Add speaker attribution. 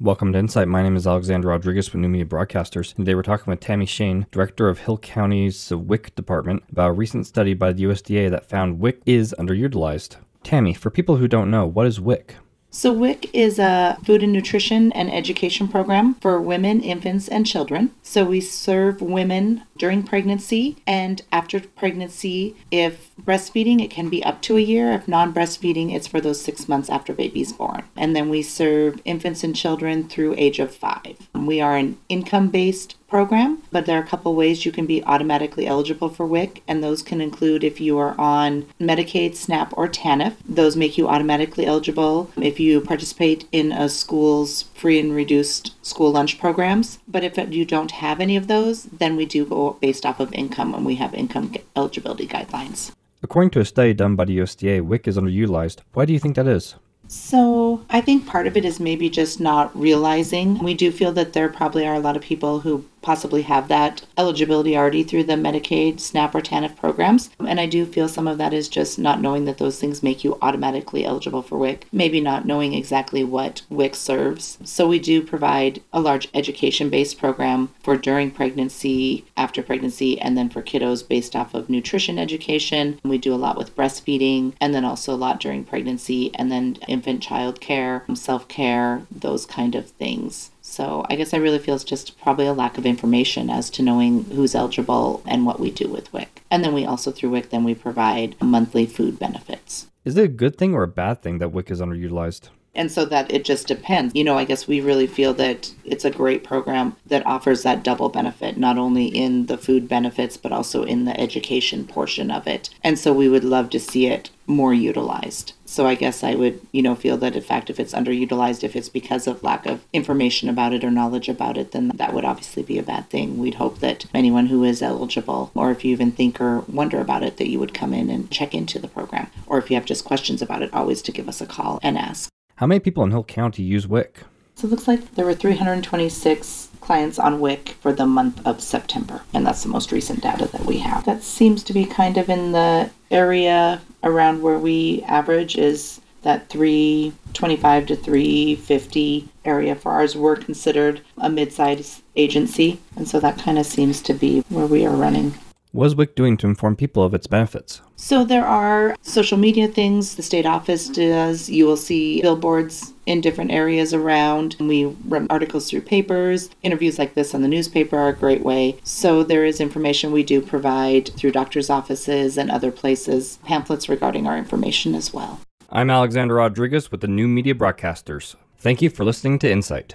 Speaker 1: Welcome to Insight. My name is Alexander Rodriguez with New Media Broadcasters. Today we're talking with Tami Schoen, Director of Hill County's WIC Department, about a recent study by the USDA that found WIC is underutilized. Tami, for people who don't know, what is WIC?
Speaker 2: So, WIC is a food and nutrition and education program for women, infants, and children. So, we serve women during pregnancy and after pregnancy. If breastfeeding, it can be up to a year. If non breastfeeding, it's for those six months after baby's born. And then we serve infants and children through age of five. We are an income based program, but there are a couple ways you can be automatically eligible for WIC, and those can include if you are on Medicaid, SNAP, or TANF. Those make you automatically eligible if you participate in a school's free and reduced school lunch programs. But if you don't have any of those, then we do go based off of income, and we have income eligibility guidelines.
Speaker 1: According to a study done by the USDA, WIC is underutilized. Why do you think that is?
Speaker 2: So, I think part of it is maybe just not realizing. We do feel that there probably are a lot of people who possibly have that eligibility already through the Medicaid, SNAP, or TANF programs. And I do feel some of that is just not knowing that those things make you automatically eligible for WIC, maybe not knowing exactly what WIC serves. So we do provide a large education based program for during pregnancy, after pregnancy, and then for kiddos based off of nutrition education. We do a lot with breastfeeding, and then also a lot during pregnancy, and then infant child care, self care, those kind of things. So I guess I really feel it's just probably a lack of information as to knowing who's eligible and what we do with WIC. And then we also through WIC then we provide monthly food benefits.
Speaker 1: Is it a good thing or a bad thing that WIC is underutilized?
Speaker 2: And so that it just depends. You know, I guess we really feel that it's a great program that offers that double benefit, not only in the food benefits, but also in the education portion of it. And so we would love to see it more utilized. So I guess I would, you know, feel that in fact if it's underutilized, if it's because of lack of information about it or knowledge about it, then that would obviously be a bad thing. We'd hope that anyone who is eligible, or if you even think or wonder about it, that you would come in and check into the program. Or if you have just questions about it, always to give us a call and ask.
Speaker 1: How many people in Hill County use WIC?
Speaker 2: So it looks like there were 326 clients on WIC for the month of September, and that's the most recent data that we have. That seems to be kind of in the area around where we average is that 325 to 350 area for ours. We're considered a mid-sized agency, and so that kind of seems to be where we are running.
Speaker 1: What is WIC doing to inform people of its benefits?
Speaker 2: So there are social media things the state office does. You will see billboards in different areas around. We run articles through papers. Interviews like this on the newspaper are a great way. So there is information we do provide through doctors' offices and other places, pamphlets regarding our information as well.
Speaker 1: I'm Alexander Rodriguez with the New Media Broadcasters. Thank you for listening to Insight.